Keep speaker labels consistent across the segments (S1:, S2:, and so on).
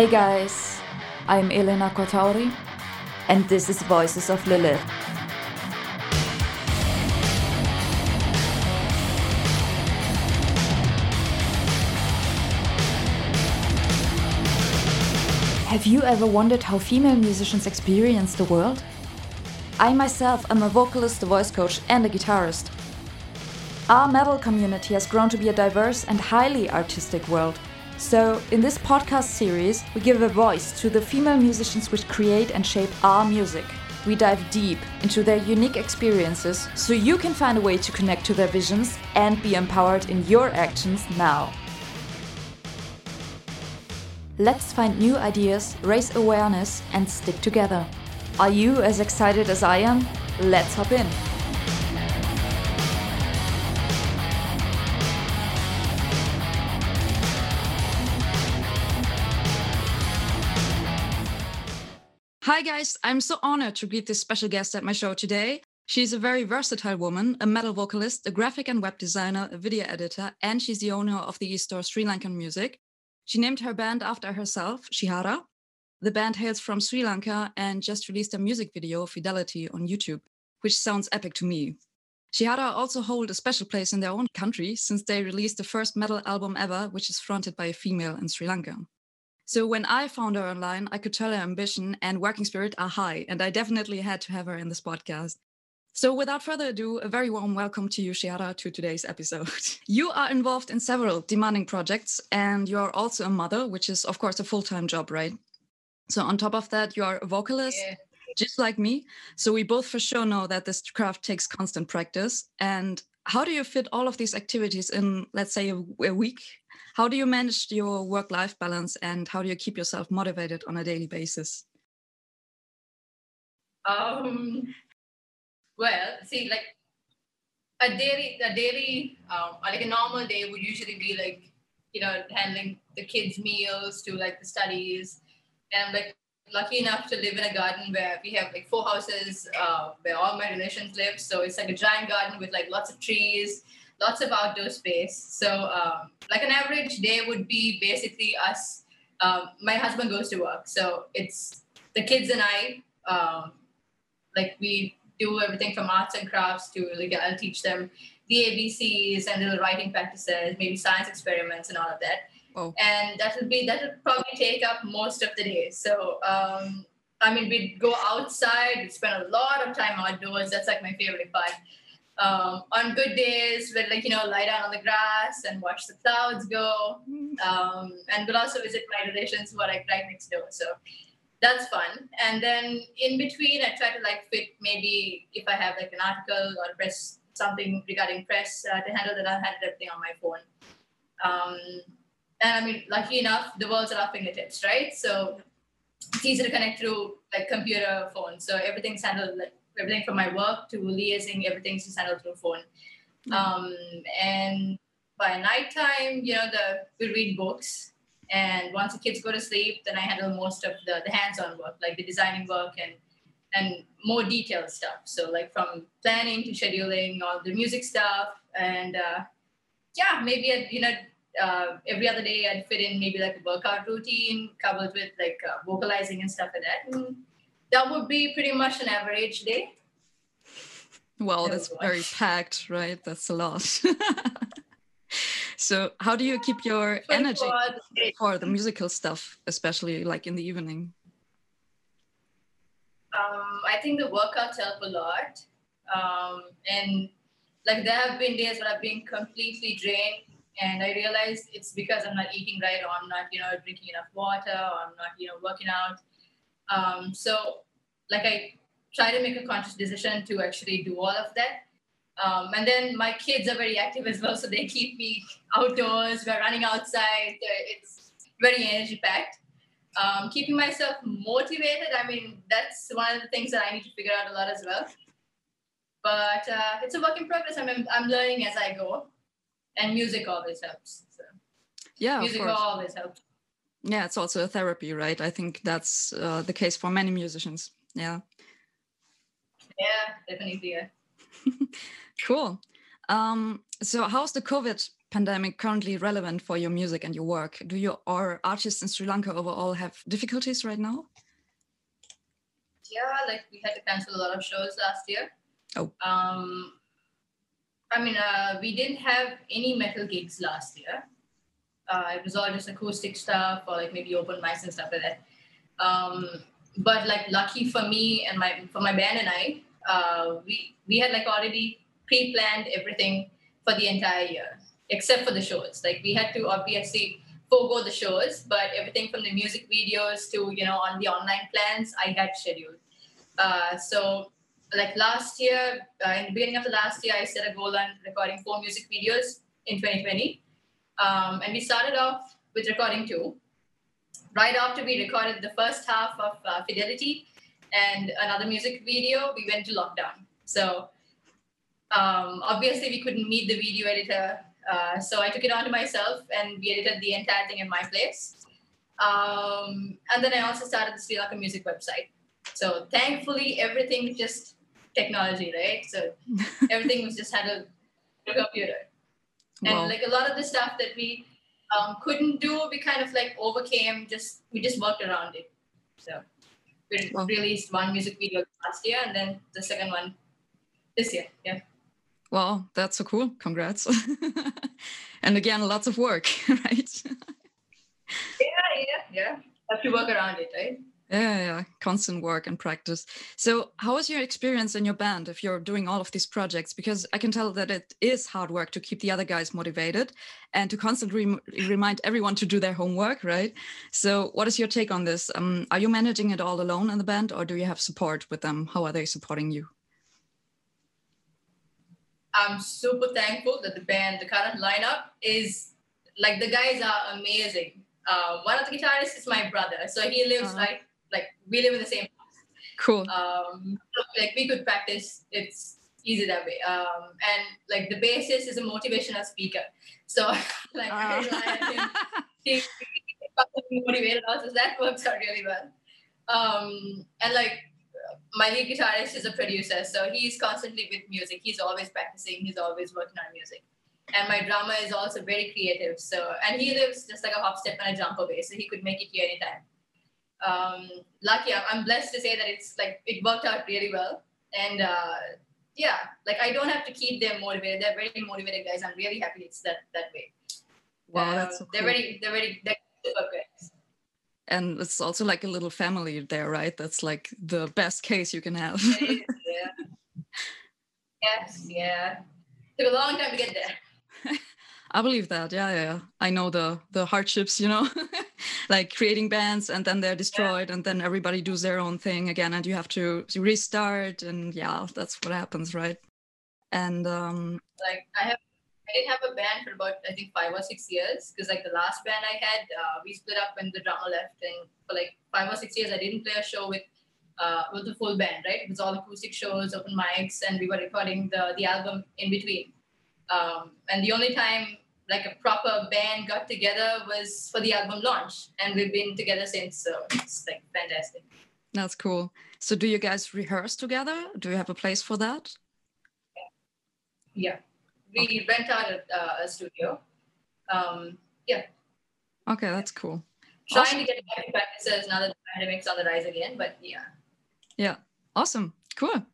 S1: Hey guys, I'm Elena Kotauri, and this is Voices of Lilith. Have you ever wondered how female musicians experience the world? I myself am a vocalist, a voice coach, and a guitarist. Our metal community has grown to be a diverse and highly artistic world. So, in this podcast series, we give a voice to the female musicians which create and shape our music. We dive deep into their unique experiences so you can find a way to connect to their visions and be empowered in your actions now. Let's find new ideas, raise awareness, and stick together. Are you as excited as I am? Let's hop in. Hi, guys. I'm so honored to greet this special guest at my show today. She's a very versatile woman, a metal vocalist, a graphic and web designer, a video editor, and she's the owner of the e-store Sri Lankan Music. She named her band after herself, Shihara. The band hails from Sri Lanka and just released a music video, Fidelity, on YouTube, which sounds epic to me. Shihara also hold a special place in their own country since they released the first metal album ever, which is fronted by a female in Sri Lanka. So when I found her online, I could tell her ambition and working spirit are high, and I definitely had to have her in this podcast. So, without further ado, a very warm welcome to you, Shihara, to today's episode. you are involved in several demanding projects, and you are also a mother, which is, of course, a full time job, right? So, on top of that, you are a vocalist, yeah. just like me. So, we both for sure know that this craft takes constant practice. And how do you fit all of these activities in, let's say, a, a week? How do you manage your work life balance, and how do you keep yourself motivated on a daily basis?
S2: Um, well, see, like a daily, a daily, um, like a normal day would usually be like, you know, handling the kids' meals to like the studies. And I'm like lucky enough to live in a garden where we have like four houses uh, where all my relations live. So it's like a giant garden with like lots of trees, lots of outdoor space. So um, like an average day would be basically us. Um, my husband goes to work, so it's the kids and I. Um, like we do everything from arts and crafts to like I'll teach them the ABCs and little writing practices, maybe science experiments and all of that. Oh. And that will be that will probably take up most of the day. So um, I mean, we'd go outside, we'd spend a lot of time outdoors. That's like my favorite part. Um, on good days, we'd like you know lie down on the grass and watch the clouds go. Um, and we'll also visit my relations who are like right next door. So that's fun. And then in between, I try to like fit maybe if I have like an article or press something regarding press uh, to handle that, I'll handle everything on my phone. Um, and I mean, lucky enough, the world's at our fingertips, right? So it's easy to connect through like computer, phone. So everything's handled like everything from my work to liaising, everything's just handled through phone. Mm-hmm. Um, and by nighttime, you know, the we read books and once the kids go to sleep, then I handle most of the, the hands-on work, like the designing work and and more detailed stuff. So like from planning to scheduling, all the music stuff, and uh, yeah, maybe I'd, you know uh, every other day I'd fit in maybe like a workout routine coupled with like uh, vocalizing and stuff like that. And that would be pretty much an average day.
S1: Well, that's very packed, right? That's a lot. so how do you keep your energy for the musical stuff especially like in the evening
S2: um, i think the workouts help a lot um, and like there have been days where i've been completely drained and i realized it's because i'm not eating right or i'm not you know drinking enough water or i'm not you know working out um, so like i try to make a conscious decision to actually do all of that um, and then my kids are very active as well, so they keep me outdoors. We're running outside. It's very energy packed. Um, keeping myself motivated, I mean, that's one of the things that I need to figure out a lot as well. But uh, it's a work in progress. I mean, I'm learning as I go, and music always helps. So.
S1: Yeah,
S2: music always helps.
S1: Yeah, it's also a therapy, right? I think that's uh, the case for many musicians. Yeah.
S2: Yeah, definitely. Yeah.
S1: Cool. Um, so, how's the COVID pandemic currently relevant for your music and your work? Do you or artists in Sri Lanka overall have difficulties right now?
S2: Yeah, like we had to cancel a lot of shows last year.
S1: Oh.
S2: Um, I mean, uh, we didn't have any metal gigs last year. Uh, it was all just acoustic stuff or like maybe open mics and stuff like that. Um, but like lucky for me and my for my band and I, uh, we we had like already pre-planned everything for the entire year, except for the shows. Like we had to obviously forego the shows, but everything from the music videos to you know on the online plans, I had scheduled. Uh, so like last year, uh, in the beginning of the last year, I set a goal on recording four music videos in 2020. Um, and we started off with recording two. Right after we recorded the first half of uh, Fidelity and another music video, we went to lockdown. So um, obviously, we couldn't meet the video editor. Uh, so I took it on to myself and we edited the entire thing in my place. Um, and then I also started the Sri Lanka music website. So thankfully, everything just technology, right? So everything was just handled a computer. And wow. like a lot of the stuff that we um, couldn't do, we kind of like overcame. Just we just worked around it. So we wow. released one music video last year, and then the second one this year. Yeah.
S1: Wow, that's so cool! Congrats. and again, lots of work, right?
S2: yeah, yeah, yeah. Have to work around it, right?
S1: Yeah, yeah, constant work and practice. So, how was your experience in your band if you're doing all of these projects? Because I can tell that it is hard work to keep the other guys motivated and to constantly remind everyone to do their homework, right? So, what is your take on this? Um, are you managing it all alone in the band or do you have support with them? How are they supporting you?
S2: I'm super thankful that the band, the current lineup, is like the guys are amazing. Uh, one of the guitarists is my brother, so he lives uh -huh. right like we live in the same house.
S1: Cool.
S2: Um, like we could practice. It's easy that way. Um, and like the bassist is a motivational speaker, so like uh. I. He, he motivated us. So that works out really well. Um, and like my lead guitarist is a producer, so he's constantly with music. He's always practicing. He's always working on music. And my drummer is also very creative. So, and he lives just like a hop, step, and a jump away, so he could make it here anytime um, lucky. I'm blessed to say that it's like it worked out really well. And uh, yeah, like I don't have to keep them motivated. They're very motivated guys. I'm really happy it's that that way.
S1: Wow, that's so
S2: cool. they're very they're very they're super good.
S1: And it's also like a little family there, right? That's like the best case you can have.
S2: yeah. Yes, yeah. Took a long time to get there.
S1: I believe that. Yeah, yeah. I know the the hardships, you know, like creating bands and then they're destroyed yeah. and then everybody does their own thing again and you have to restart and yeah, that's what happens, right? And um
S2: like I have I didn't have a band for about I think five or six years because like the last band I had, uh, we split up when the drummer left, and for like five or six years I didn't play a show with uh, with the full band, right? It was all acoustic shows, open mics, and we were recording the the album in between. Um, and the only time like a proper band got together was for the album launch, and we've been together since. So it's like fantastic.
S1: That's cool. So do you guys rehearse together? Do you have a place for that?
S2: Yeah, we okay. rent out a, uh, a studio. Um, yeah.
S1: Okay, that's cool.
S2: Trying awesome. to get back to practices now that the pandemic's on the rise again, but yeah.
S1: Yeah, awesome, cool.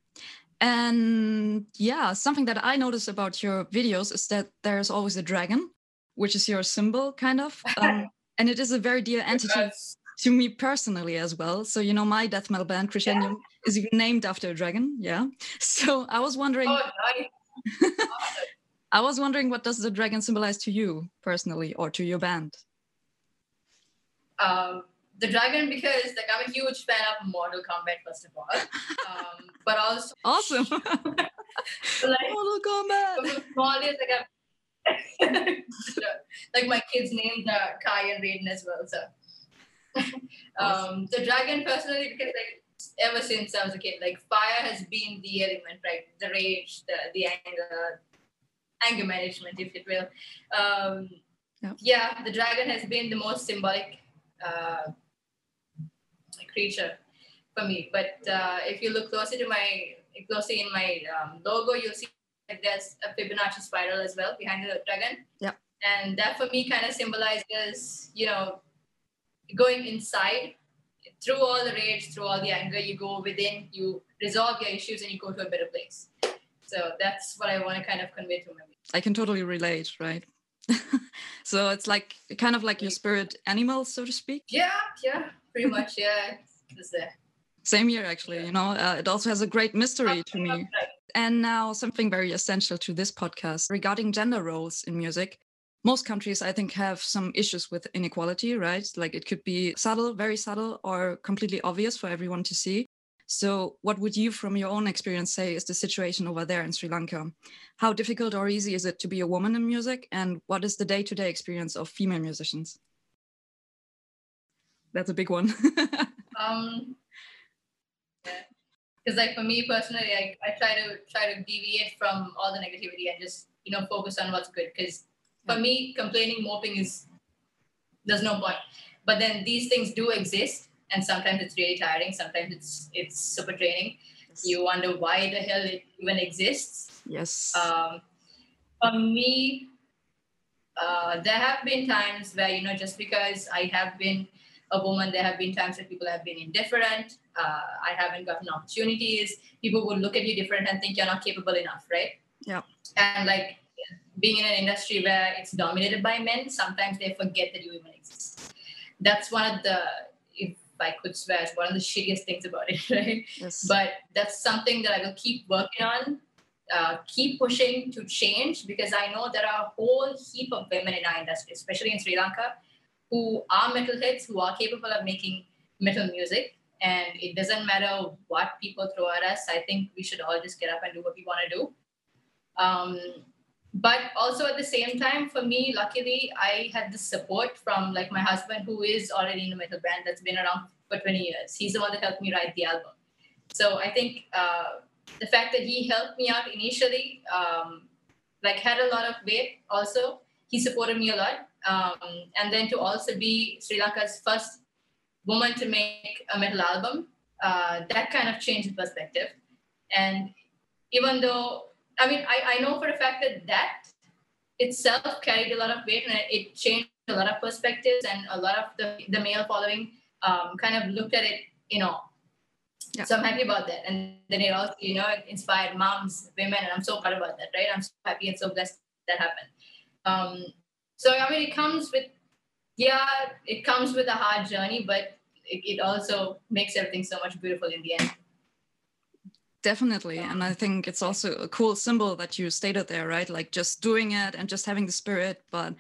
S1: And yeah, something that I notice about your videos is that there's always a dragon, which is your symbol, kind of. Um, and it is a very dear entity to me personally as well. So, you know, my death metal band, Crescendium, yeah. is named after a dragon. Yeah. So I was wondering. Oh, nice. I was wondering what does the dragon symbolize to you personally or to your band?
S2: Um, the dragon because like I'm a huge fan of Mortal Kombat first of all, um, but also
S1: awesome.
S2: like,
S1: Mortal Kombat.
S2: Small like i like my kids named uh, Kai and Raiden as well. So um, the dragon personally because like ever since I was a kid, like fire has been the element, right? The rage, the the anger, anger management, if it will. Um, yep. Yeah, the dragon has been the most symbolic. Uh, creature for me. But uh, if you look closer to my closely in my um, logo, you'll see that there's a Fibonacci spiral as well behind the dragon.
S1: Yeah.
S2: and that for me kind of symbolizes you know going inside through all the rage through all the anger you go within you resolve your issues and you go to a better place so that's what i want to kind of convey to my
S1: i can totally relate right so it's like kind of like your spirit animal so to speak
S2: yeah yeah pretty much yeah
S1: same year, actually you know uh, it also has a great mystery to me. And now something very essential to this podcast regarding gender roles in music. Most countries i think have some issues with inequality right? Like it could be subtle very subtle or completely obvious for everyone to see. So what would you from your own experience say is the situation over there in sri lanka? How difficult or easy is it to be a woman in music? And what is the day-to-day experience of female musicians that's a big one
S2: um because like for me personally I, I try to try to deviate from all the negativity and just you know focus on what's good because for me, complaining, moping is there's no point. But then these things do exist, and sometimes it's really tiring. Sometimes it's it's super draining. Yes. You wonder why the hell it even exists.
S1: Yes.
S2: Um, for me, uh, there have been times where you know just because I have been a woman, there have been times where people have been indifferent. Uh, I haven't gotten opportunities. People will look at you different and think you're not capable enough, right?
S1: Yeah.
S2: And like being in an industry where it's dominated by men, sometimes they forget that you even exist. That's one of the, if I could swear, it's one of the shittiest things about it, right? Yes. But that's something that I will keep working on, uh, keep pushing to change because I know there are a whole heap of women in our industry, especially in Sri Lanka, who are metalheads, who are capable of making metal music. And it doesn't matter what people throw at us. I think we should all just get up and do what we want to do. Um, but also at the same time for me luckily i had the support from like my husband who is already in a metal band that's been around for 20 years he's the one that helped me write the album so i think uh, the fact that he helped me out initially um, like had a lot of weight also he supported me a lot um, and then to also be sri lanka's first woman to make a metal album uh, that kind of changed the perspective and even though I mean, I, I know for a fact that that itself carried a lot of weight and it changed a lot of perspectives and a lot of the, the male following um, kind of looked at it, you know. Yeah. So I'm happy about that. And then it also, you know, inspired moms, women, and I'm so proud about that, right? I'm so happy and so blessed that happened. Um, so, I mean, it comes with, yeah, it comes with a hard journey, but it, it also makes everything so much beautiful in the end.
S1: Definitely. And I think it's also a cool symbol that you stated there, right? Like just doing it and just having the spirit. But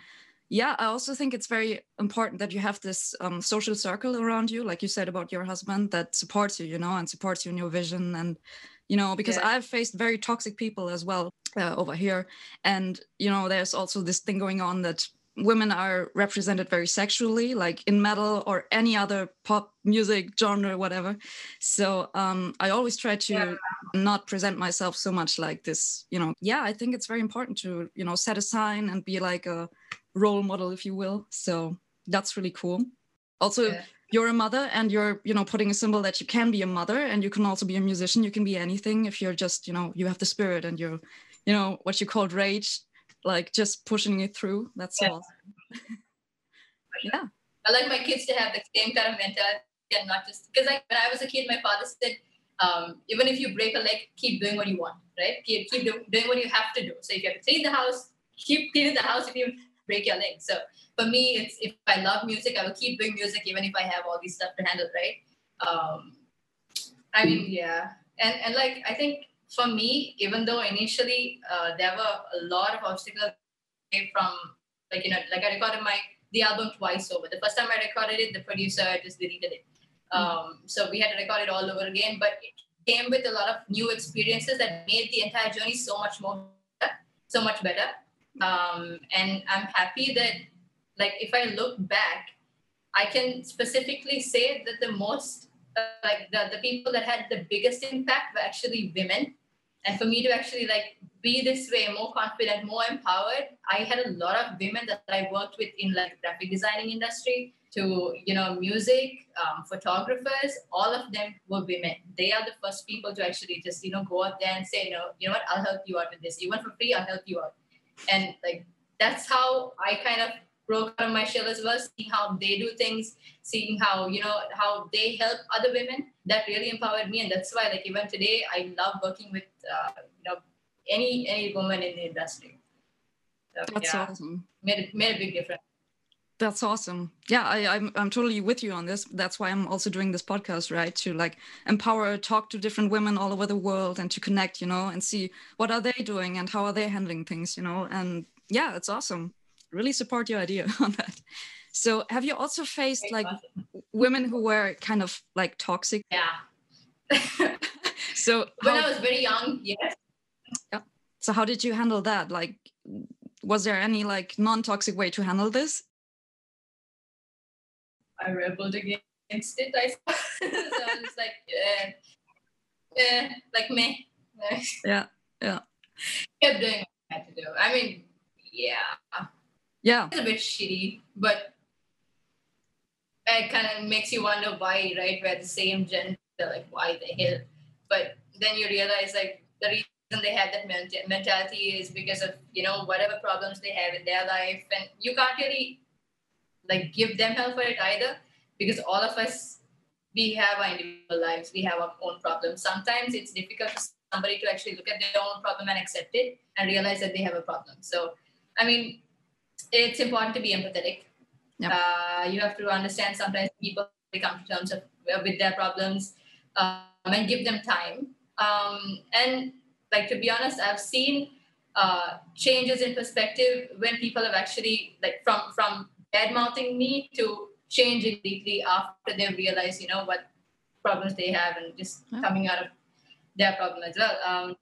S1: yeah, I also think it's very important that you have this um, social circle around you, like you said about your husband, that supports you, you know, and supports you in your vision. And, you know, because yeah. I've faced very toxic people as well uh, over here. And, you know, there's also this thing going on that women are represented very sexually like in metal or any other pop music genre whatever so um, i always try to yeah. not present myself so much like this you know yeah i think it's very important to you know set a sign and be like a role model if you will so that's really cool also yeah. You're a mother and you're you know putting a symbol that you can be a mother and you can also be a musician you can be anything if you're just you know you have the spirit and you're you know what you called rage like just pushing it through. That's yeah. all. yeah.
S2: I like my kids to have the same kind of mentality and not just because like when I was a kid, my father said, um, even if you break a leg, keep doing what you want, right? Keep, keep doing what you have to do. So if you have to clean the house, keep cleaning the house if you break your leg. So for me, it's if I love music, I will keep doing music even if I have all these stuff to handle, right? Um, I mean, yeah, and and like I think for me, even though initially uh, there were a lot of obstacles from like you know like I recorded my the album twice over. The first time I recorded it, the producer just deleted it. Um, so we had to record it all over again. But it came with a lot of new experiences that made the entire journey so much more so much better. Um, and I'm happy that like if I look back, I can specifically say that the most like the, the people that had the biggest impact were actually women. And for me to actually like be this way more confident more empowered i had a lot of women that i worked with in like graphic designing industry to you know music um, photographers all of them were women. They are the first people to actually just you know go out there and say you know you know what? I'll help you out with this. Even for free i'll help you out and like that's how I kind of broke out of my shell as well, seeing how they do things, seeing how, you know, how they help other women. That really empowered me. And that's why, like, even today, I love working with, uh, you know, any any woman in the industry.
S1: So, that's yeah, awesome.
S2: Made, made a big difference.
S1: That's awesome. Yeah, I, I'm I'm totally with you on this. That's why I'm also doing this podcast, right? To like empower, talk to different women all over the world, and to connect, you know, and see what are they doing and how are they handling things, you know. And yeah, it's awesome. Really support your idea on that. So, have you also faced like women who were kind of like toxic?
S2: Yeah.
S1: so
S2: when how, I was very young, yes.
S1: Yeah. So how did you handle that? Like, was there any like non-toxic way to handle this?
S2: I rebelled against it. I so I was like, uh, uh, like me.
S1: yeah, yeah.
S2: Kept doing what I had to do. I mean, yeah.
S1: Yeah.
S2: It's a bit shitty, but it kind of makes you wonder why, right? We're the same gender, like why the hell? But then you realize like the reason they have that mentality is because of you know whatever problems they have in their life, and you can't really like give them help for it either because all of us we have our individual lives we have our own problems. Sometimes it's difficult for somebody to actually look at their own problem and accept it and realize that they have a problem. So i mean it's important to be empathetic. Yep. uh, you have to understand sometimes people they come to terms of, uh, with their problems um, and give them time. Um, and like to be honest i've seen uh, changes in perspective when people have actually like from from bad mouthing me to change immediately after they realize, you know, what problems they have and just yeah. coming out of their problem as well. Um,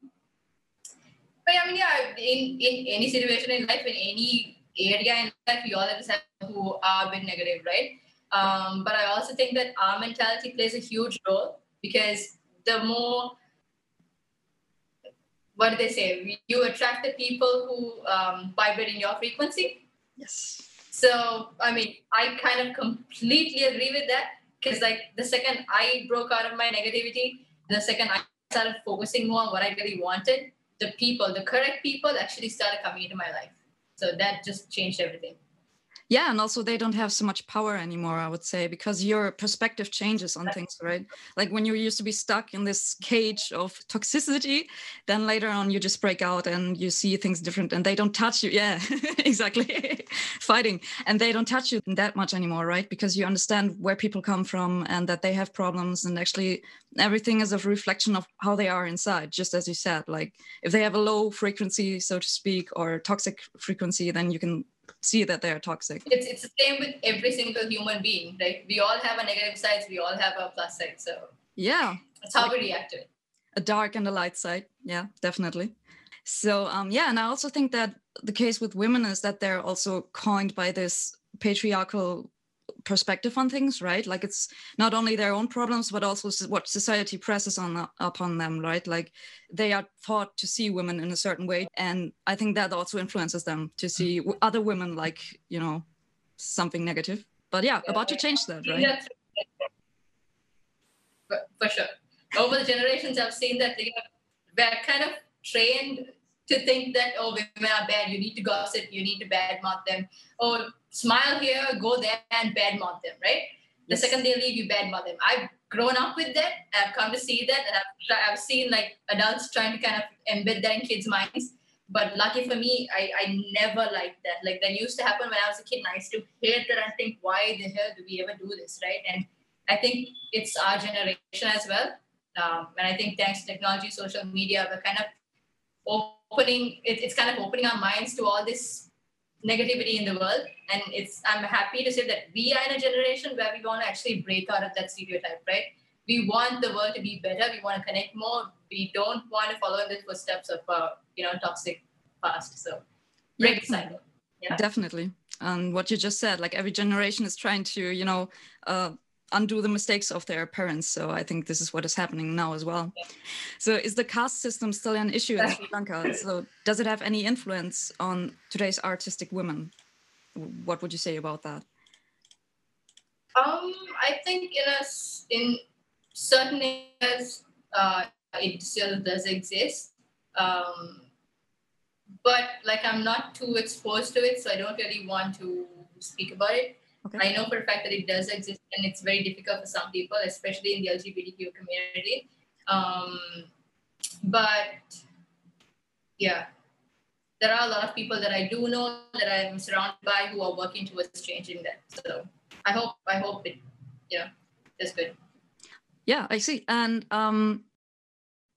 S2: but I mean, yeah, in, in any situation in life, in any area in life, we all have who are a bit negative, right? Um, but I also think that our mentality plays a huge role because the more, what do they say? You attract the people who um, vibrate in your frequency.
S1: Yes.
S2: So, I mean, I kind of completely agree with that because, like, the second I broke out of my negativity, the second I started focusing more on what I really wanted, the people, the correct people actually started coming into my life. So that just changed everything
S1: yeah and also they don't have so much power anymore i would say because your perspective changes on things right? Like when you used to be stuck in this cage of toxicity then later on you just break out and you see things different and they don't touch you. Yeah exactly. Fighting. And they don't touch you that much anymore right? Because you understand where people come from and that they have problems and actually everything is a reflection of how they are inside just as you said. Like if they have a low frequency so to speak or toxic frequency then you can see that they are toxic.
S2: It's, it's the same with every single human being. Like we all have a negative sides, we all have a plus side. So
S1: yeah,
S2: that's how we react to it.
S1: A dark and a light side. Yeah, definitely. So um, yeah, and I also think that the case with women is that they're also coined by this patriarchal perspective on things right? Like it's not only their own problems but also what society presses on upon them right? Like they are taught to see women in a certain way and i think that also influences them to see mm-hmm. other women like you know something negative. But yeah, about to change that right?
S2: for sure. Over the generations i've seen that they are kind of trained to think that oh women are bad you need to gossip you need to badmouth them. Or smile here go there and badmouth them right? The second they leave you badmouth them. I've grown up with that. I've come to see that and i've, I've seen like adults trying to kind of embed that in kids minds. But lucky for me I, I never liked that. Like that used to happen when i was a kid and i used to hate that and think why the hell do we ever do this right? And i think it's our generation as well. Um, and i think thanks to technology social media we're kind of opening it, it's kind of opening our minds to all this negativity in the world. And it's i'm happy to say that we are in a generation where we want to actually break out of that stereotype right? We want the world to be better. We want to connect more. We don't want to follow in the footsteps of uh, you know toxic past. So break yeah. cycle.
S1: Yeah. definitely. And what you just said like every generation is trying to you know uh, undo the mistakes of their parents. So I think this is what is happening now as well. So is the caste system still an issue in Sri Lanka? So does it have any influence on today's artistic women? What would you say about that?
S2: Um, I think in a in certain areas uh, it still does exist. Um, but like I'm not too exposed to it, so I don't really want to speak about it. Okay. I know for a fact that it does exist, and it's very difficult for some people, especially in the LGBTQ community. Um, but yeah, there are a lot of people that I do know that I'm surrounded by who are working towards changing that. So I hope I hope it yeah is good.
S1: Yeah, I see. And um,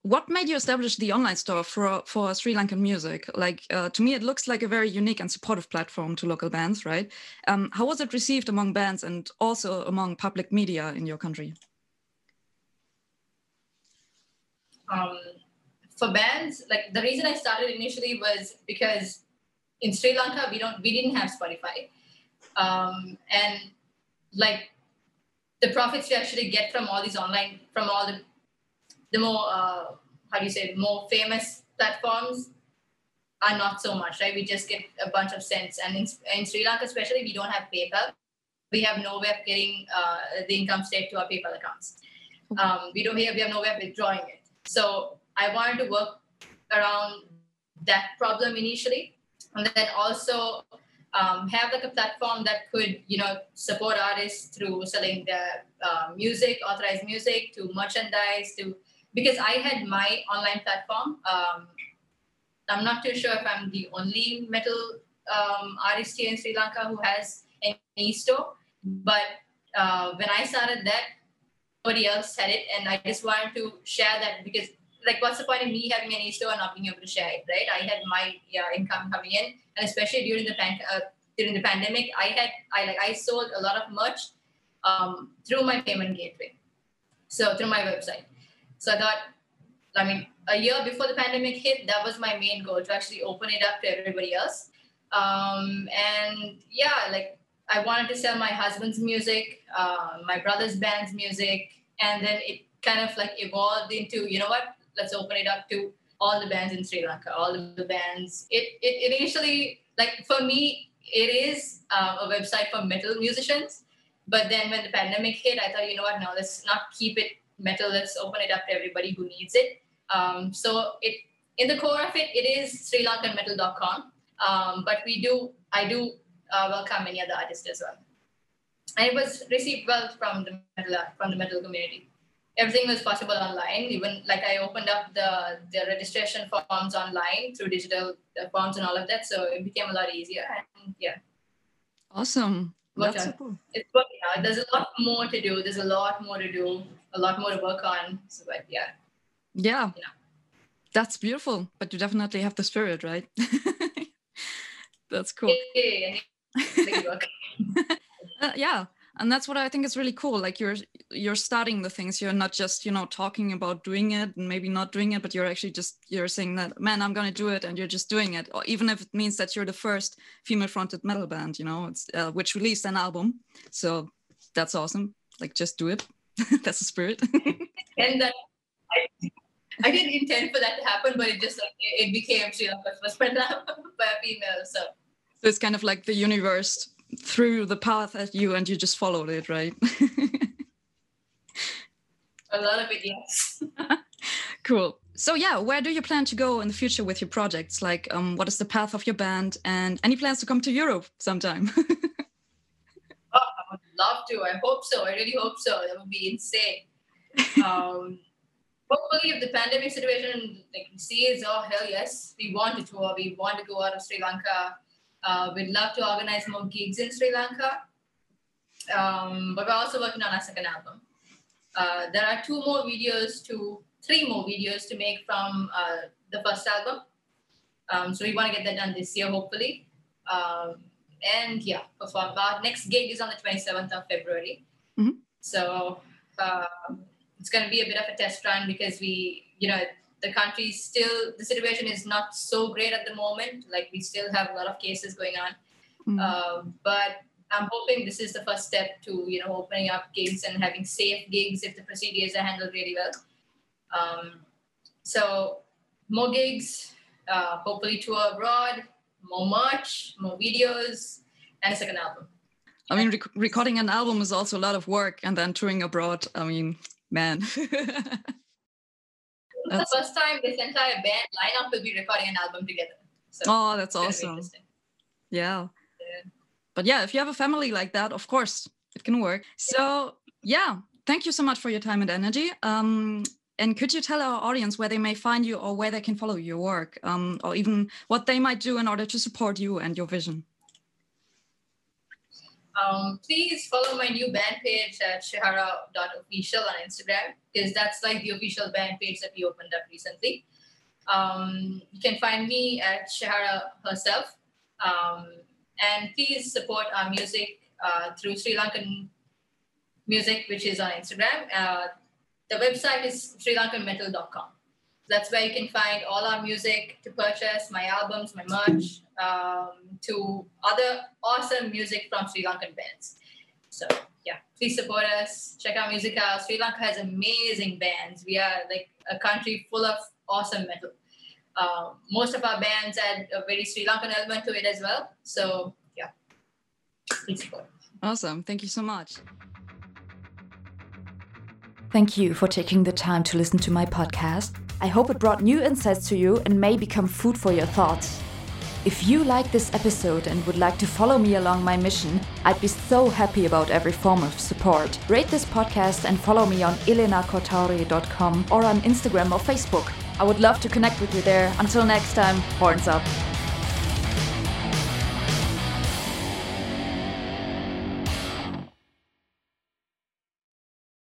S1: what made you establish the online store for for Sri Lankan music? Like uh, to me, it looks like a very unique and supportive platform to local bands, right? Um, how was it received among bands and also among public media in your country?
S2: Um, for bands, like the reason I started initially was because in Sri Lanka we don't we didn't have Spotify, um, and like the profits we actually get from all these online from all the the more uh, how do you say more famous platforms are not so much right? We just get a bunch of cents. And in, in sri lanka especially we don't have paypal. We have no way of getting uh, the income straight to our paypal accounts. Um, we don't we have, we have no way of withdrawing it. So i wanted to work around that problem initially. And then also um, have like a platform that could you know support artists through selling their uh, music authorized music to merchandise to because I had my online platform. Um, I'm not too sure if I'm the only metal um, artist here in Sri Lanka who has an e-store, but uh, when I started that, nobody else had it, and I just wanted to share that because, like, what's the point of me having an e-store and not being able to share it, right? I had my yeah, income coming in, and especially during the pan- uh, during the pandemic, I had I like I sold a lot of merch um, through my payment gateway, so through my website. So I thought, I mean, a year before the pandemic hit, that was my main goal to actually open it up to everybody else. Um, and yeah, like I wanted to sell my husband's music, uh, my brother's band's music, and then it kind of like evolved into, you know what, let's open it up to all the bands in Sri Lanka, all the bands. It, it, it initially, like for me, it is uh, a website for metal musicians. But then when the pandemic hit, I thought, you know what, no, let's not keep it metal let's open it up to everybody who needs it. Um, so it in the core of it it is sri lankan metal.com um, but we do i do uh, welcome any other artists as well. And it was received well from the metal from the metal community. Everything was possible online. Even like i opened up the the registration forms online through digital uh, forms and all of that so it became a lot easier and yeah.
S1: Awesome. That's so cool.
S2: It's working out. There's a lot more to do. There's a lot more to do a lot more to work on. So, but yeah.
S1: Yeah. That's beautiful. But you definitely have the spirit, right? that's cool.
S2: Yeah.
S1: uh, yeah and that's what i think is really cool like you're you're starting the things you're not just you know talking about doing it and maybe not doing it but you're actually just you're saying that man i'm going to do it and you're just doing it or even if it means that you're the first female fronted metal band you know it's uh, which released an album so that's awesome like just do it That's the spirit.
S2: and then I, I didn't intend for that to happen, but it just like it, became Sri Lanka's first by a female. So.
S1: so it's kind of like the universe threw the path at you, and you just followed it, right?
S2: a lot of it, yes.
S1: cool. So yeah, where do you plan to go in the future with your projects? Like, um, what is the path of your band, and any plans to come to Europe sometime?
S2: Love to. I hope so. I really hope so. That would be insane. Um, hopefully, if the pandemic situation like sees, oh hell yes, we want to tour. We want to go out of Sri Lanka. Uh, we'd love to organize more gigs in Sri Lanka. Um, but we're also working on our second album. Uh, there are two more videos to three more videos to make from uh, the first album. Um, so we want to get that done this year, hopefully. Um, and yeah, perform. Our next gig is on the 27th of February. Mm-hmm. So um, it's going to be a bit of a test run because we, you know, the country still, the situation is not so great at the moment. Like we still have a lot of cases going on. Mm-hmm. Uh, but I'm hoping this is the first step to, you know, opening up gigs and having safe gigs if the procedures are handled really well. Um, so more gigs, uh, hopefully tour abroad, more merch, more videos, and a second album.
S1: I mean, rec- recording an album is also a lot of work, and then touring abroad. I mean, man.
S2: the first time this entire band lineup will be recording an album together. So
S1: oh, that's
S2: it's gonna be
S1: awesome. Yeah.
S2: Yeah.
S1: But yeah, if you have a family like that, of course, it can work. So, yeah, thank you so much for your time and energy. Um, and could you tell our audience where they may find you or where they can follow your work um, or even what they might do in order to support you and your vision?
S2: Um, please follow my new band page at shahara.official on Instagram because that's like the official band page that we opened up recently. Um, you can find me at Shahara herself. Um, and please support our music uh, through Sri Lankan Music, which is on Instagram. Uh, the website is srilankanmetal.com. That's where you can find all our music to purchase, my albums, my merch, um, to other awesome music from Sri Lankan bands. So yeah, please support us. Check our music out. Sri Lanka has amazing bands. We are like a country full of awesome metal. Um, most of our bands add a very Sri Lankan element to it as well. So yeah, please support.
S1: Awesome. Thank you so much.
S3: Thank you for taking the time to listen to my podcast. I hope it brought new insights to you and may become food for your thoughts. If you like this episode and would like to follow me along my mission, I'd be so happy about every form of support. Rate this podcast and follow me on elenacortauri.com or on Instagram or Facebook. I would love to connect with you there. Until next time, horns up.